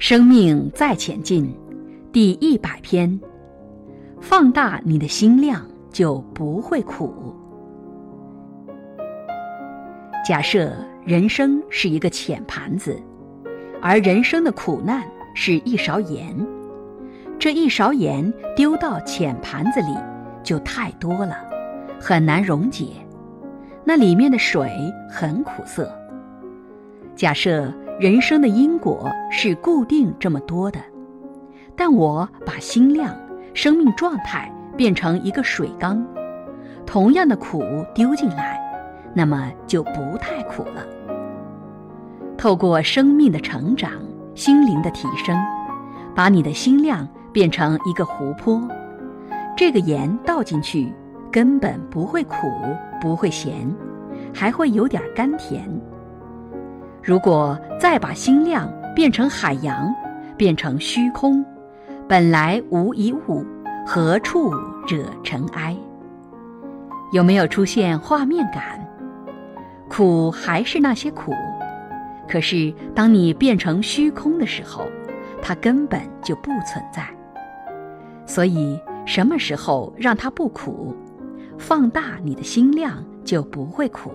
生命再前进，第一百篇。放大你的心量，就不会苦。假设人生是一个浅盘子，而人生的苦难是一勺盐，这一勺盐丢到浅盘子里就太多了，很难溶解，那里面的水很苦涩。假设。人生的因果是固定这么多的，但我把心量、生命状态变成一个水缸，同样的苦丢进来，那么就不太苦了。透过生命的成长、心灵的提升，把你的心量变成一个湖泊，这个盐倒进去根本不会苦，不会咸，还会有点甘甜。如果再把心量变成海洋，变成虚空，本来无一物，何处惹尘埃？有没有出现画面感？苦还是那些苦，可是当你变成虚空的时候，它根本就不存在。所以什么时候让它不苦？放大你的心量就不会苦。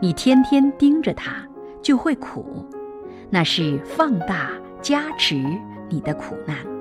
你天天盯着它。就会苦，那是放大加持你的苦难。